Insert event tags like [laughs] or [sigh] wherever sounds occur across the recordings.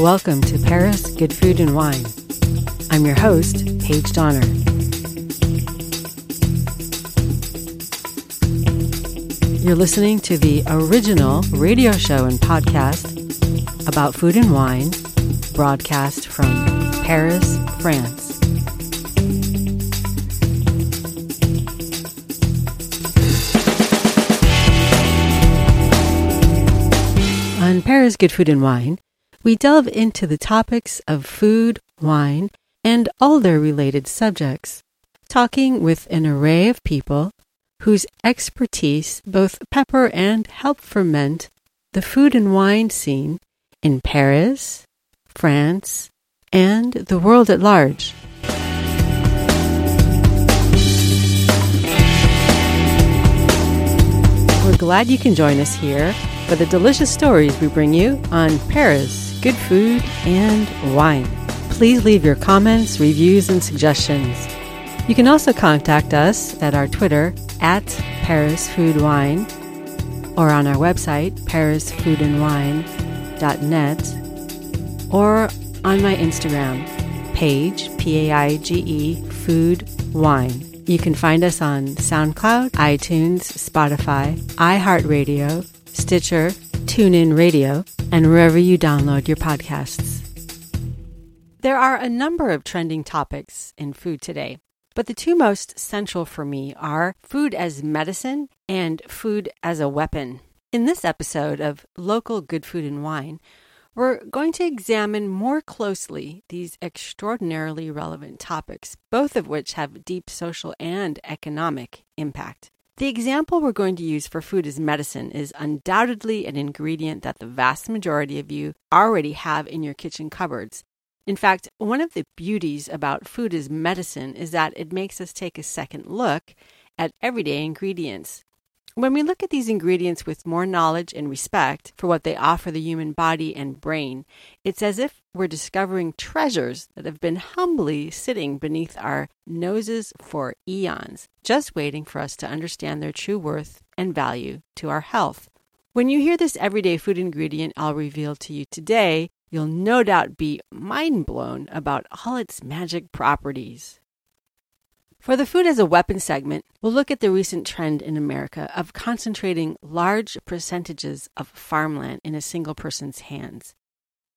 Welcome to Paris Good Food and Wine. I'm your host, Paige Donner. You're listening to the original radio show and podcast about food and wine, broadcast from Paris, France. On Paris Good Food and Wine, we delve into the topics of food, wine, and all their related subjects, talking with an array of people whose expertise both pepper and help ferment the food and wine scene in Paris, France, and the world at large. We're glad you can join us here for the delicious stories we bring you on Paris, good food, and wine. Please leave your comments, reviews, and suggestions. You can also contact us at our Twitter at Paris Food Wine or on our website, parisfoodandwine.net, or on my Instagram page, P A I G E, Food Wine. You can find us on SoundCloud, iTunes, Spotify, iHeartRadio, Stitcher, TuneIn Radio, and wherever you download your podcasts. There are a number of trending topics in food today, but the two most central for me are food as medicine and food as a weapon. In this episode of Local Good Food and Wine, we're going to examine more closely these extraordinarily relevant topics, both of which have deep social and economic impact. The example we're going to use for food as medicine is undoubtedly an ingredient that the vast majority of you already have in your kitchen cupboards. In fact, one of the beauties about food as medicine is that it makes us take a second look at everyday ingredients. When we look at these ingredients with more knowledge and respect for what they offer the human body and brain, it's as if we're discovering treasures that have been humbly sitting beneath our noses for eons, just waiting for us to understand their true worth and value to our health. When you hear this everyday food ingredient I'll reveal to you today, you'll no doubt be mind blown about all its magic properties. For the food as a weapon segment, we'll look at the recent trend in America of concentrating large percentages of farmland in a single person's hands.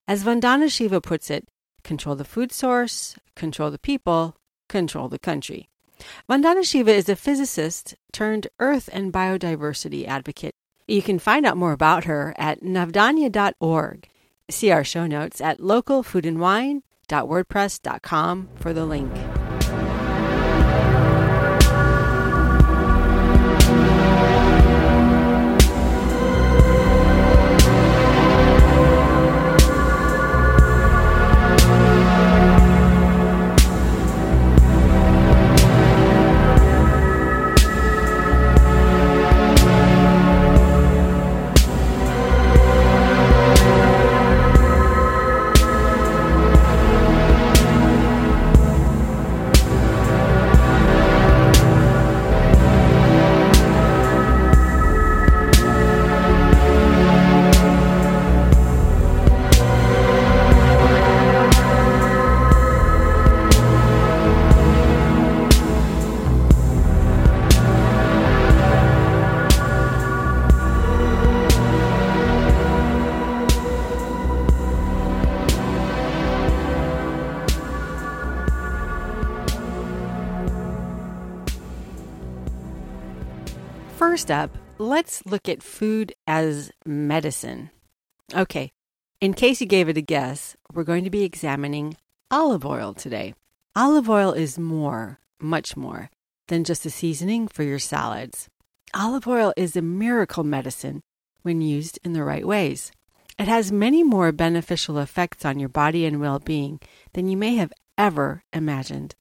As Vandana Shiva puts it, control the food source, control the people, control the country. Vandana Shiva is a physicist turned earth and biodiversity advocate. You can find out more about her at navdanya.org. See our show notes at localfoodandwine.wordpress.com for the link. First up, let's look at food as medicine. Okay, in case you gave it a guess, we're going to be examining olive oil today. Olive oil is more, much more, than just a seasoning for your salads. Olive oil is a miracle medicine when used in the right ways. It has many more beneficial effects on your body and well being than you may have ever imagined.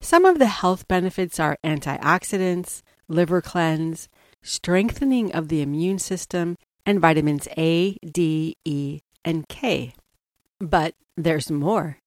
Some of the health benefits are antioxidants, liver cleanse, strengthening of the immune system, and vitamins A, D, E, and K. But there's more.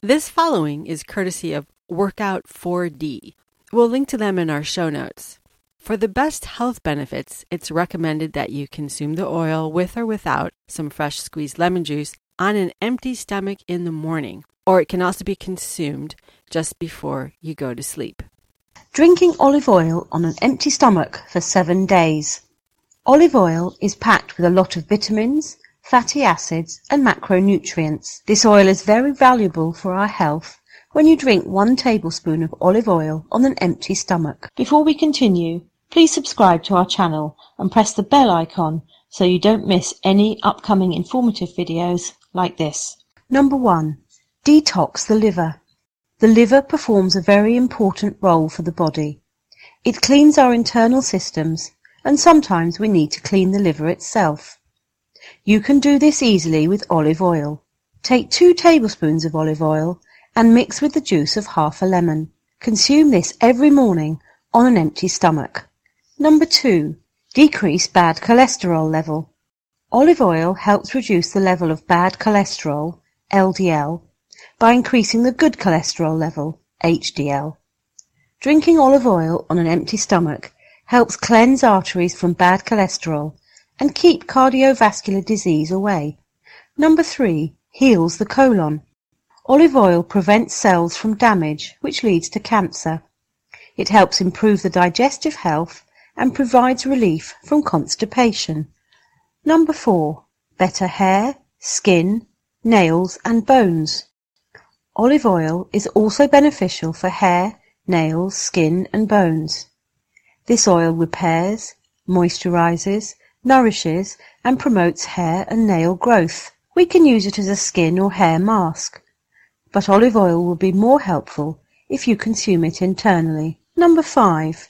This following is courtesy of Workout 4D. We'll link to them in our show notes. For the best health benefits, it's recommended that you consume the oil with or without some fresh squeezed lemon juice on an empty stomach in the morning, or it can also be consumed just before you go to sleep. Drinking olive oil on an empty stomach for seven days. Olive oil is packed with a lot of vitamins, fatty acids, and macronutrients. This oil is very valuable for our health when you drink one tablespoon of olive oil on an empty stomach. Before we continue, please subscribe to our channel and press the bell icon so you don't miss any upcoming informative videos like this. Number one, detox the liver. The liver performs a very important role for the body. It cleans our internal systems and sometimes we need to clean the liver itself. You can do this easily with olive oil. Take two tablespoons of olive oil and mix with the juice of half a lemon. Consume this every morning on an empty stomach. Number two, decrease bad cholesterol level. Olive oil helps reduce the level of bad cholesterol, LDL, by increasing the good cholesterol level, HDL. Drinking olive oil on an empty stomach helps cleanse arteries from bad cholesterol and keep cardiovascular disease away. Number three, heals the colon. Olive oil prevents cells from damage, which leads to cancer. It helps improve the digestive health and provides relief from constipation. Number four, better hair, skin, nails and bones. Olive oil is also beneficial for hair, nails, skin and bones. This oil repairs, moisturizes, nourishes and promotes hair and nail growth. We can use it as a skin or hair mask, but olive oil will be more helpful if you consume it internally. Number 5.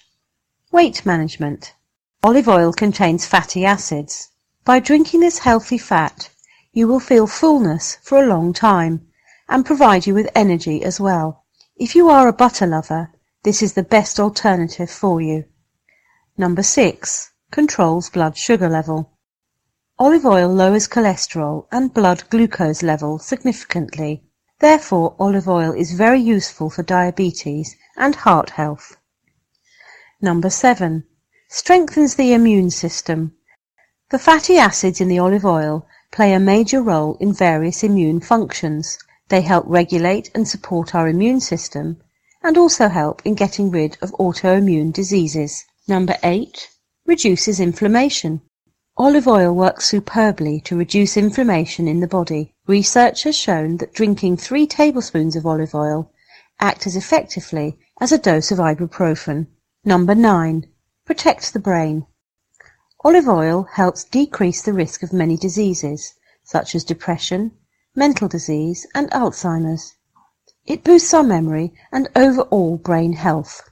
Weight management. Olive oil contains fatty acids. By drinking this healthy fat, you will feel fullness for a long time and provide you with energy as well. If you are a butter lover, this is the best alternative for you. Number 6. Controls blood sugar level. Olive oil lowers cholesterol and blood glucose level significantly. Therefore, olive oil is very useful for diabetes and heart health. Number 7. Strengthens the immune system. The fatty acids in the olive oil play a major role in various immune functions. They help regulate and support our immune system and also help in getting rid of autoimmune diseases. Number 8. Reduces inflammation. Olive oil works superbly to reduce inflammation in the body. Research has shown that drinking three tablespoons of olive oil act as effectively as a dose of ibuprofen. Number 9. Protects the brain. Olive oil helps decrease the risk of many diseases, such as depression, mental disease, and Alzheimer's. It boosts our memory and overall brain health.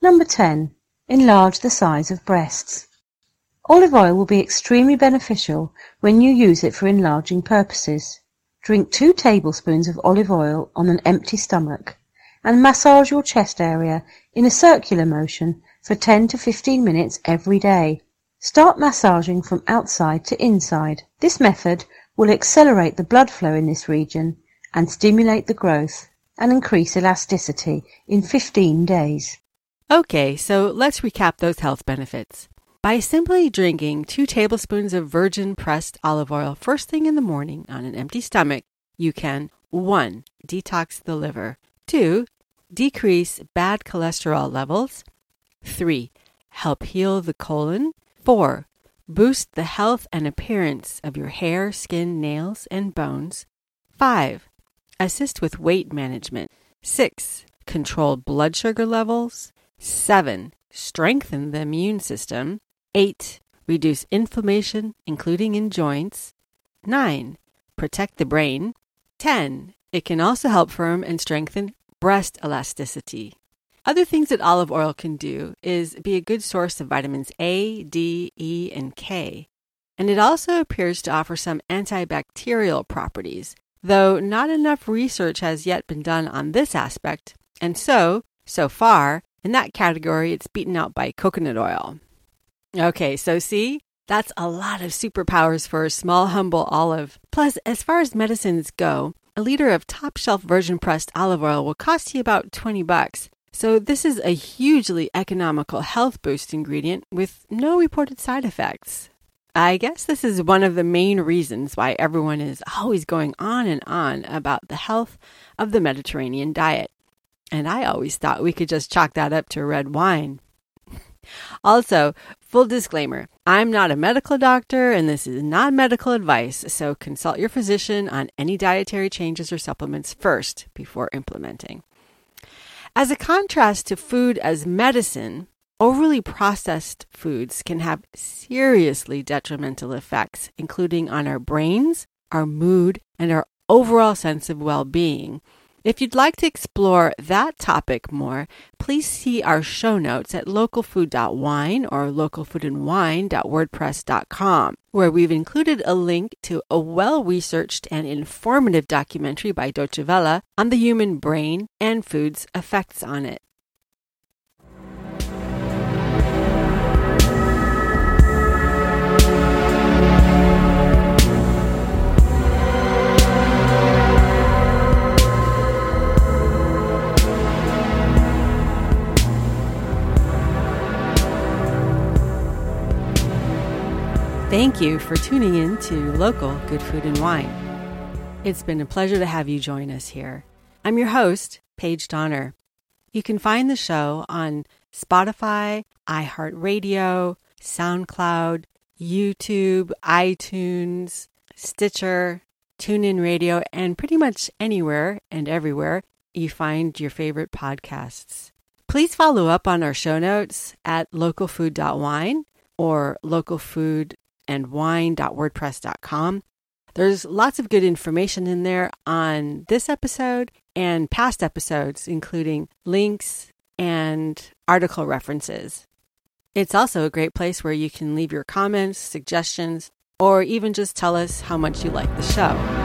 Number 10. Enlarge the size of breasts. Olive oil will be extremely beneficial when you use it for enlarging purposes. Drink two tablespoons of olive oil on an empty stomach and massage your chest area in a circular motion for 10 to 15 minutes every day. Start massaging from outside to inside. This method will accelerate the blood flow in this region and stimulate the growth and increase elasticity in 15 days. Okay, so let's recap those health benefits. By simply drinking two tablespoons of virgin pressed olive oil first thing in the morning on an empty stomach, you can 1. Detox the liver, 2. Decrease bad cholesterol levels, 3. Help heal the colon, 4. Boost the health and appearance of your hair, skin, nails, and bones, 5. Assist with weight management, 6. Control blood sugar levels, 7. Strengthen the immune system. 8. Reduce inflammation, including in joints. 9. Protect the brain. 10. It can also help firm and strengthen breast elasticity. Other things that olive oil can do is be a good source of vitamins A, D, E, and K. And it also appears to offer some antibacterial properties, though not enough research has yet been done on this aspect. And so, so far, in that category, it's beaten out by coconut oil. Okay, so see, that's a lot of superpowers for a small, humble olive. Plus, as far as medicines go, a liter of top shelf virgin pressed olive oil will cost you about 20 bucks. So, this is a hugely economical health boost ingredient with no reported side effects. I guess this is one of the main reasons why everyone is always going on and on about the health of the Mediterranean diet. And I always thought we could just chalk that up to red wine. [laughs] also, full disclaimer I'm not a medical doctor and this is not medical advice, so consult your physician on any dietary changes or supplements first before implementing. As a contrast to food as medicine, Overly processed foods can have seriously detrimental effects, including on our brains, our mood, and our overall sense of well being. If you'd like to explore that topic more, please see our show notes at localfood.wine or localfoodandwine.wordpress.com, where we've included a link to a well researched and informative documentary by Deutsche on the human brain and food's effects on it. Thank you for tuning in to Local Good Food and Wine. It's been a pleasure to have you join us here. I'm your host, Paige Donner. You can find the show on Spotify, iHeartRadio, SoundCloud, YouTube, iTunes, Stitcher, TuneIn Radio, and pretty much anywhere and everywhere you find your favorite podcasts. Please follow up on our show notes at localfood.wine or localfood and wine.wordpress.com. There's lots of good information in there on this episode and past episodes, including links and article references. It's also a great place where you can leave your comments, suggestions, or even just tell us how much you like the show.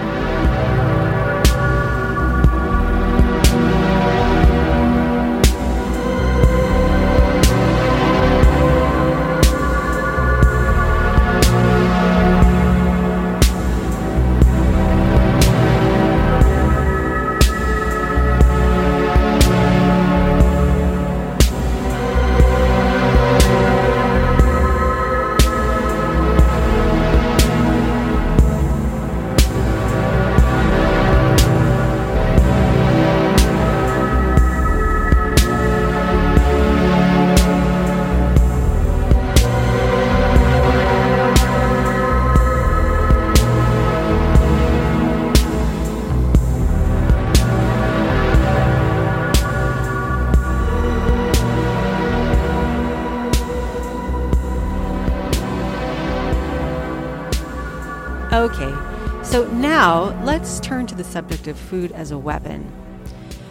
Okay, so now let's turn to the subject of food as a weapon.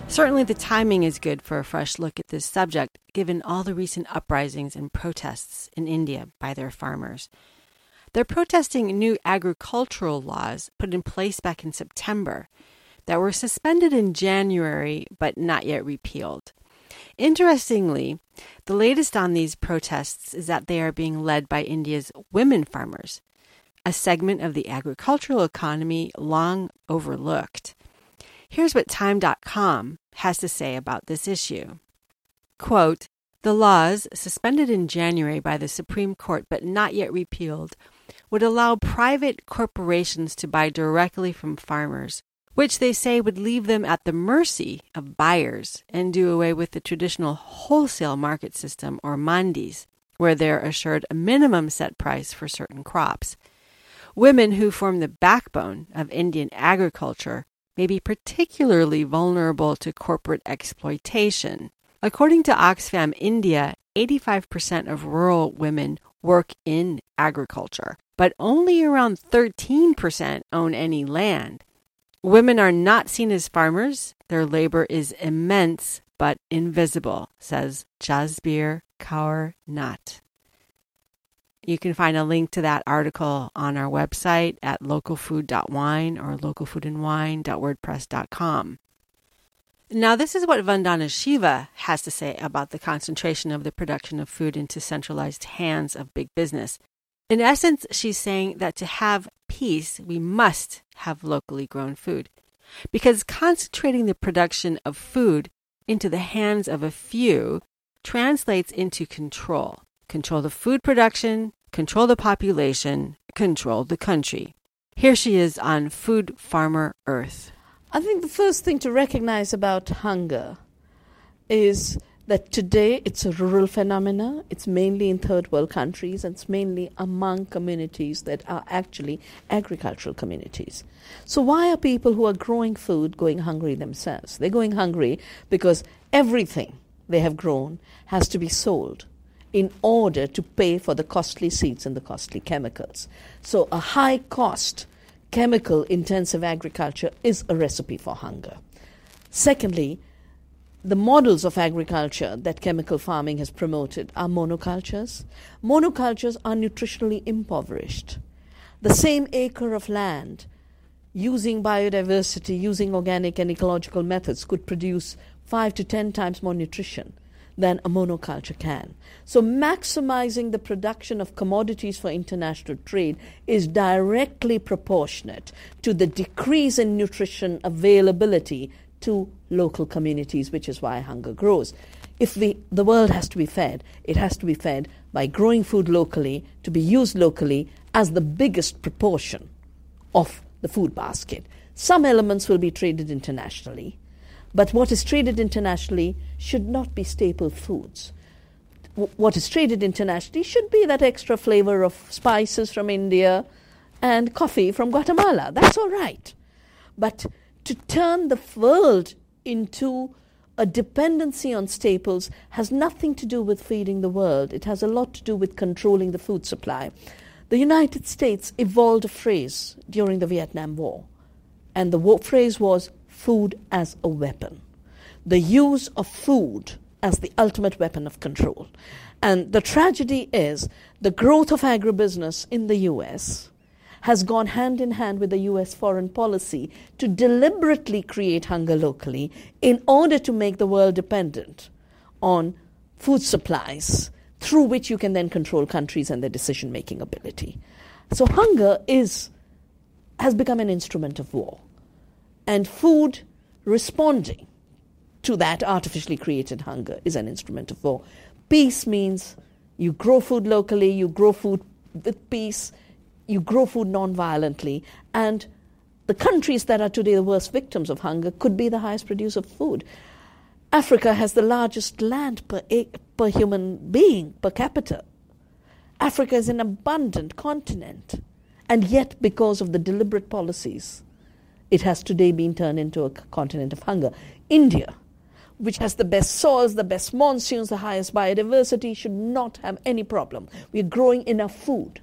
Certainly, the timing is good for a fresh look at this subject, given all the recent uprisings and protests in India by their farmers. They're protesting new agricultural laws put in place back in September that were suspended in January but not yet repealed. Interestingly, the latest on these protests is that they are being led by India's women farmers, a segment of the agricultural economy long overlooked. Here's what Time.com has to say about this issue. Quote, the laws, suspended in January by the Supreme Court but not yet repealed, would allow private corporations to buy directly from farmers, which they say would leave them at the mercy of buyers and do away with the traditional wholesale market system or mandis, where they're assured a minimum set price for certain crops. Women who form the backbone of Indian agriculture may be particularly vulnerable to corporate exploitation. According to Oxfam India, 85% of rural women work in agriculture, but only around 13% own any land. Women are not seen as farmers. Their labor is immense but invisible, says Jasbir Kaur Natt. You can find a link to that article on our website at localfood.wine or localfoodandwine.wordpress.com. Now, this is what Vandana Shiva has to say about the concentration of the production of food into centralized hands of big business. In essence, she's saying that to have peace, we must have locally grown food. Because concentrating the production of food into the hands of a few translates into control control the food production, control the population, control the country. Here she is on Food Farmer Earth. I think the first thing to recognize about hunger is that today it's a rural phenomena. It's mainly in third world countries and it's mainly among communities that are actually agricultural communities. So, why are people who are growing food going hungry themselves? They're going hungry because everything they have grown has to be sold in order to pay for the costly seeds and the costly chemicals. So, a high cost chemical intensive agriculture is a recipe for hunger. Secondly, the models of agriculture that chemical farming has promoted are monocultures. Monocultures are nutritionally impoverished. The same acre of land, using biodiversity, using organic and ecological methods, could produce five to ten times more nutrition than a monoculture can. So, maximizing the production of commodities for international trade is directly proportionate to the decrease in nutrition availability to local communities, which is why hunger grows. If we, the world has to be fed, it has to be fed by growing food locally, to be used locally as the biggest proportion of the food basket. Some elements will be traded internationally, but what is traded internationally should not be staple foods. What is traded internationally should be that extra flavor of spices from India and coffee from Guatemala. That's all right. But to turn the world into a dependency on staples has nothing to do with feeding the world. It has a lot to do with controlling the food supply. The United States evolved a phrase during the Vietnam War, and the war phrase was food as a weapon. The use of food as the ultimate weapon of control. And the tragedy is the growth of agribusiness in the US has gone hand in hand with the US foreign policy to deliberately create hunger locally in order to make the world dependent on food supplies through which you can then control countries and their decision making ability. So hunger is has become an instrument of war. And food responding to that artificially created hunger is an instrument of war. Peace means you grow food locally, you grow food with peace, you grow food non-violently, and the countries that are today the worst victims of hunger could be the highest producer of food. Africa has the largest land per, per human being, per capita. Africa is an abundant continent, and yet, because of the deliberate policies, it has today been turned into a continent of hunger. India, which has the best soils, the best monsoons, the highest biodiversity, should not have any problem. We're growing enough food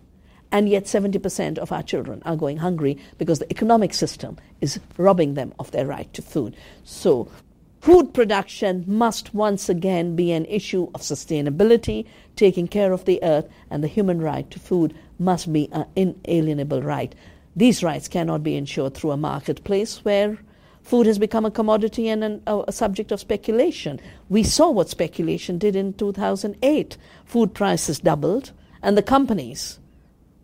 and yet 70% of our children are going hungry because the economic system is robbing them of their right to food. So, food production must once again be an issue of sustainability, taking care of the earth, and the human right to food must be an inalienable right. These rights cannot be ensured through a marketplace where food has become a commodity and an, a, subject of speculation. We saw what speculation did in 2008. Food prices doubled, and the companies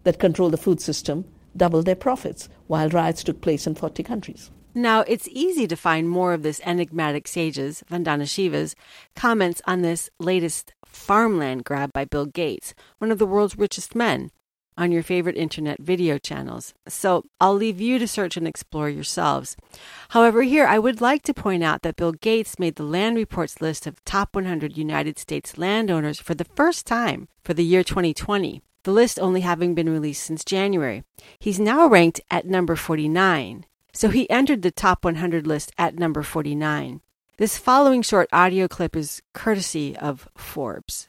that control the food system doubled their profits while riots took place in 40 countries. Now, it's easy to find more of this enigmatic sage's, Vandana Shiva's, comments on this latest farmland grab by Bill Gates, one of the world's richest men, on your favorite internet video channels. So I'll leave you to search and explore yourselves. However, here I would like to point out that Bill Gates made the Land Report's list of top 100 United States landowners for the first time for the year 2020 the list only having been released since January. He's now ranked at number 49, so he entered the top 100 list at number 49. This following short audio clip is courtesy of Forbes.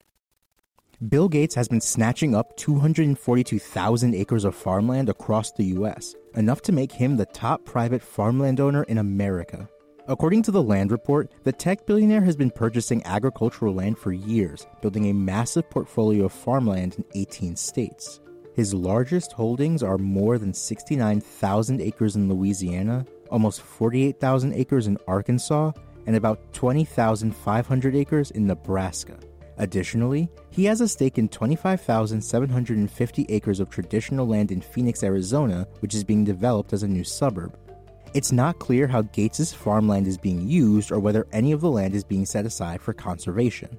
Bill Gates has been snatching up 242,000 acres of farmland across the U.S., enough to make him the top private farmland owner in America. According to the Land Report, the tech billionaire has been purchasing agricultural land for years, building a massive portfolio of farmland in 18 states. His largest holdings are more than 69,000 acres in Louisiana, almost 48,000 acres in Arkansas, and about 20,500 acres in Nebraska. Additionally, he has a stake in 25,750 acres of traditional land in Phoenix, Arizona, which is being developed as a new suburb. It's not clear how Gates's farmland is being used or whether any of the land is being set aside for conservation.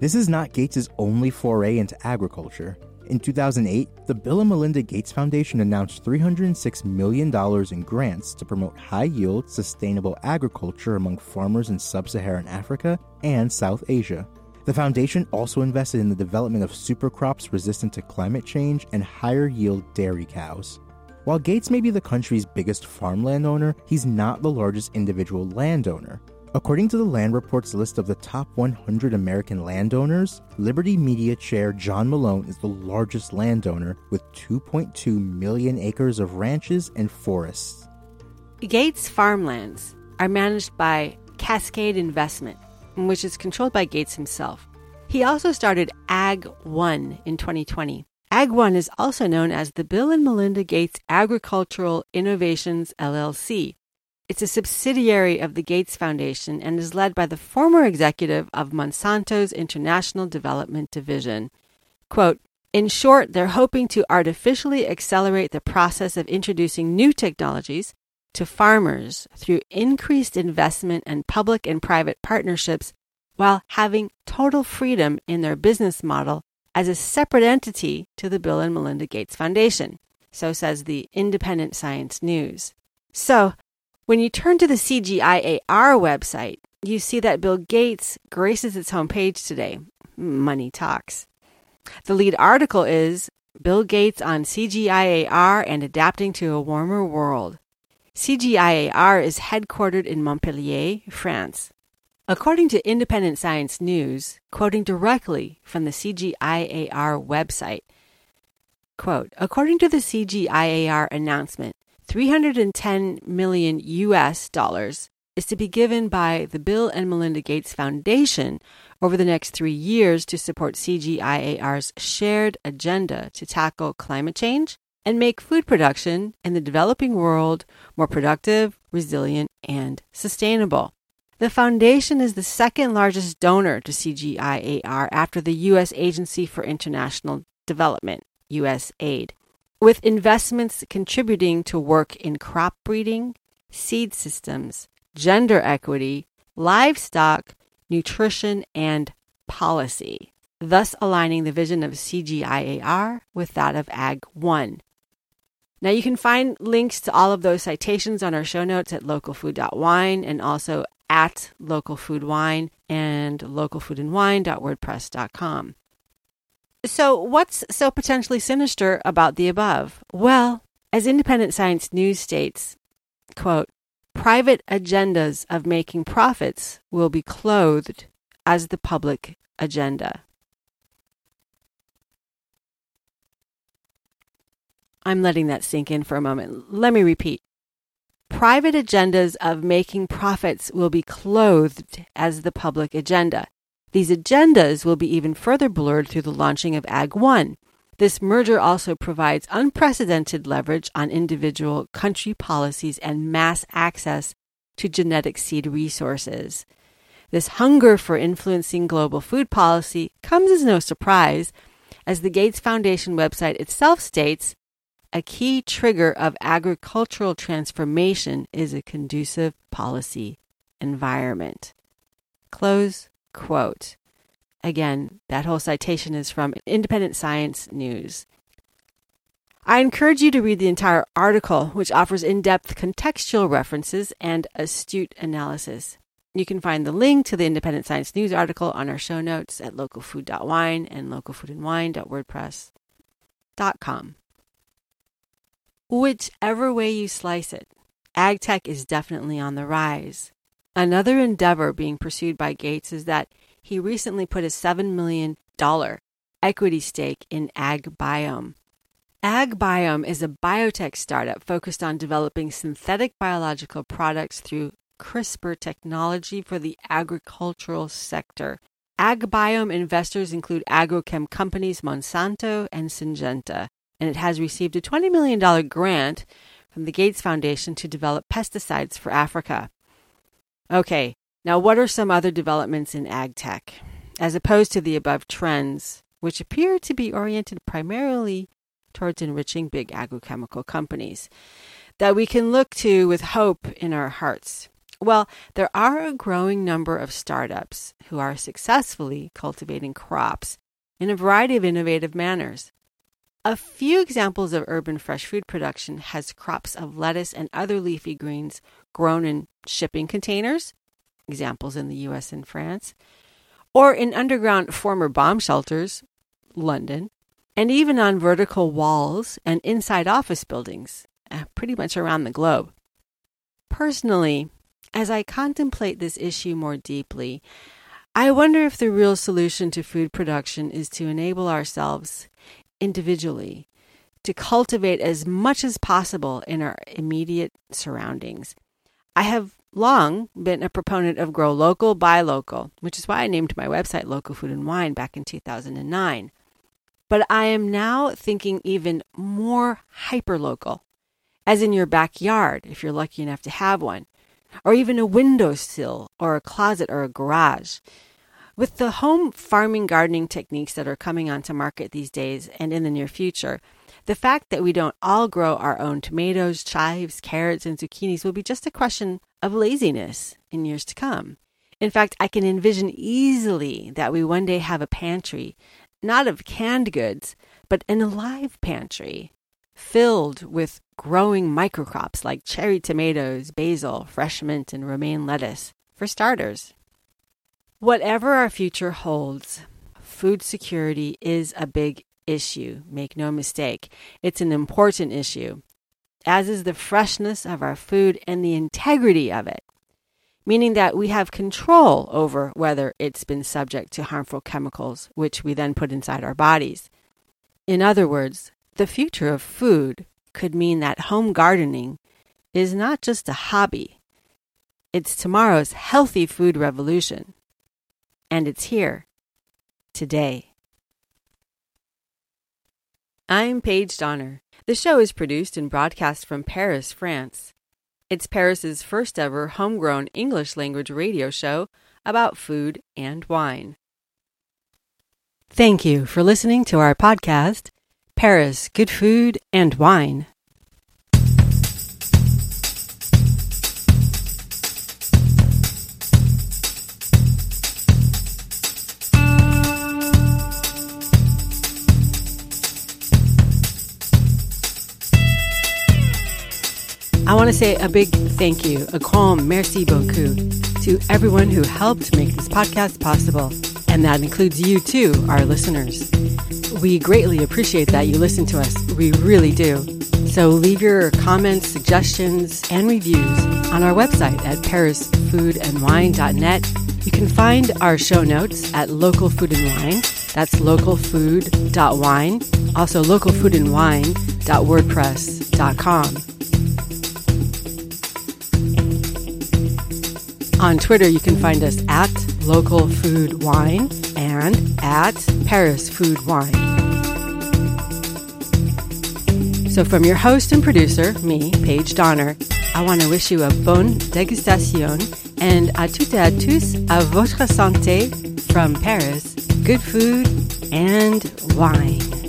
This is not Gates's only foray into agriculture. In 2008, the Bill and Melinda Gates Foundation announced $306 million in grants to promote high yield, sustainable agriculture among farmers in sub Saharan Africa and South Asia. The foundation also invested in the development of super crops resistant to climate change and higher yield dairy cows. While Gates may be the country's biggest farmland owner, he's not the largest individual landowner. According to the Land Report's list of the top 100 American landowners, Liberty Media chair John Malone is the largest landowner with 2.2 million acres of ranches and forests. Gates farmlands are managed by Cascade Investment, which is controlled by Gates himself. He also started Ag One in 2020. Ag One is also known as the Bill and Melinda Gates Agricultural Innovations LLC, it's a subsidiary of the Gates Foundation and is led by the former executive of Monsanto's International Development Division. Quote, in short, they're hoping to artificially accelerate the process of introducing new technologies to farmers through increased investment and public and private partnerships while having total freedom in their business model as a separate entity to the Bill and Melinda Gates Foundation. So says the Independent Science News. So, when you turn to the CGIAR website, you see that Bill Gates graces its homepage today. Money talks. The lead article is Bill Gates on CGIAR and Adapting to a Warmer World. CGIAR is headquartered in Montpellier, France. According to Independent Science News, quoting directly from the CGIAR website, quote, according to the CGIAR announcement, 310 million US dollars is to be given by the Bill and Melinda Gates Foundation over the next three years to support CGIAR's shared agenda to tackle climate change and make food production in the developing world more productive, resilient, and sustainable. The foundation is the second largest donor to CGIAR after the U.S. Agency for International Development, USAID with investments contributing to work in crop breeding, seed systems, gender equity, livestock, nutrition, and policy, thus aligning the vision of CGIAR with that of Ag One. Now, you can find links to all of those citations on our show notes at localfood.wine and also at localfoodwine and localfoodandwine.wordpress.com. So, what's so potentially sinister about the above? Well, as Independent Science News states, quote, private agendas of making profits will be clothed as the public agenda. I'm letting that sink in for a moment. Let me repeat. Private agendas of making profits will be clothed as the public agenda. These agendas will be even further blurred through the launching of Ag One. This merger also provides unprecedented leverage on individual country policies and mass access to genetic seed resources. This hunger for influencing global food policy comes as no surprise, as the Gates Foundation website itself states a key trigger of agricultural transformation is a conducive policy environment. Close quote. Again, that whole citation is from Independent Science News. I encourage you to read the entire article, which offers in depth contextual references and astute analysis. You can find the link to the Independent Science News article on our show notes at localfood.wine and localfoodandwine.wordpress.com. Whichever way you slice it, ag tech is definitely on the rise. Another endeavor being pursued by Gates is that he recently put a $7 million equity stake in AgBiome. AgBiome is a biotech startup focused on developing synthetic biological products through CRISPR technology for the agricultural sector. AgBiome investors include agrochem companies Monsanto and Syngenta, and it has received a $20 million grant from the Gates Foundation to develop pesticides for Africa. Okay, now what are some other developments in ag tech? As opposed to the above trends, which appear to be oriented primarily towards enriching big agrochemical companies, that we can look to with hope in our hearts. Well, there are a growing number of startups who are successfully cultivating crops in a variety of innovative manners. A few examples of urban fresh food production has crops of lettuce and other leafy greens grown in shipping containers, examples in the US and France, or in underground former bomb shelters, London, and even on vertical walls and inside office buildings, uh, pretty much around the globe. Personally, as I contemplate this issue more deeply, I wonder if the real solution to food production is to enable ourselves individually to cultivate as much as possible in our immediate surroundings. I have long been a proponent of grow local, buy local, which is why I named my website Local Food and Wine back in 2009. But I am now thinking even more hyper local, as in your backyard, if you're lucky enough to have one, or even a windowsill or a closet or a garage. With the home farming gardening techniques that are coming onto market these days and in the near future, the fact that we don't all grow our own tomatoes, chives, carrots, and zucchinis will be just a question of laziness in years to come. In fact, I can envision easily that we one day have a pantry, not of canned goods, but an alive pantry filled with growing microcrops like cherry tomatoes, basil, fresh mint, and romaine lettuce, for starters. Whatever our future holds, food security is a big issue. Make no mistake, it's an important issue, as is the freshness of our food and the integrity of it, meaning that we have control over whether it's been subject to harmful chemicals, which we then put inside our bodies. In other words, the future of food could mean that home gardening is not just a hobby, it's tomorrow's healthy food revolution and it's here today. I'm Paige Donner. The show is produced and broadcast from Paris, France. It's Paris's first ever homegrown English language radio show about food and wine. Thank you for listening to our podcast, Paris Good Food and Wine. I want to say a big thank you, a grand merci beaucoup, to everyone who helped make this podcast possible. And that includes you too, our listeners. We greatly appreciate that you listen to us. We really do. So leave your comments, suggestions, and reviews on our website at parisfoodandwine.net. You can find our show notes at Local Food and Wine. That's localfood.wine. Also localfoodandwine.wordpress.com. On Twitter, you can find us at Local Food Wine and at Paris Food Wine. So, from your host and producer, me, Paige Donner, I want to wish you a bonne dégustation and à toutes et à tous, à votre santé from Paris, good food and wine.